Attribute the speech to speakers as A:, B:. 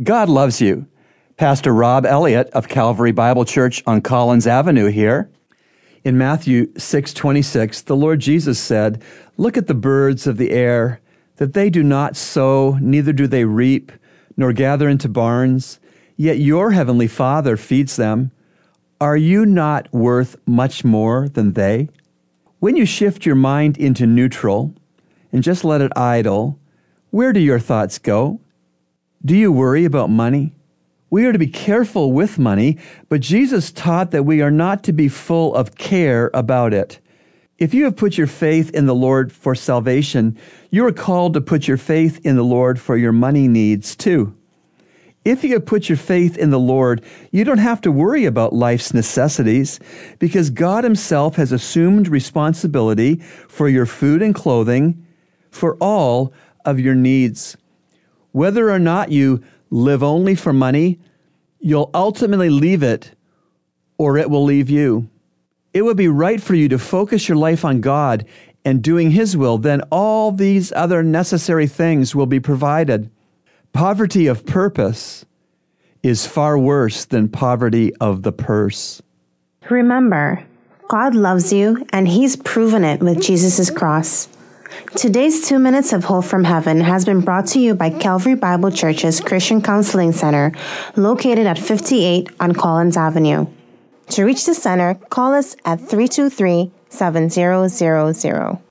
A: God loves you. Pastor Rob Elliott of Calvary Bible Church on Collins Avenue here. In Matthew 6:26, the Lord Jesus said, "Look at the birds of the air, that they do not sow, neither do they reap, nor gather into barns, yet your heavenly Father feeds them. Are you not worth much more than they?" When you shift your mind into neutral and just let it idle, where do your thoughts go? Do you worry about money? We are to be careful with money, but Jesus taught that we are not to be full of care about it. If you have put your faith in the Lord for salvation, you are called to put your faith in the Lord for your money needs too. If you have put your faith in the Lord, you don't have to worry about life's necessities because God Himself has assumed responsibility for your food and clothing, for all of your needs. Whether or not you live only for money, you'll ultimately leave it or it will leave you. It would be right for you to focus your life on God and doing His will, then all these other necessary things will be provided. Poverty of purpose is far worse than poverty of the purse.
B: Remember, God loves you and He's proven it with Jesus' cross. Today's two minutes of hope from heaven has been brought to you by Calvary Bible Church's Christian Counseling Center, located at 58 on Collins Avenue. To reach the center, call us at 323 7000.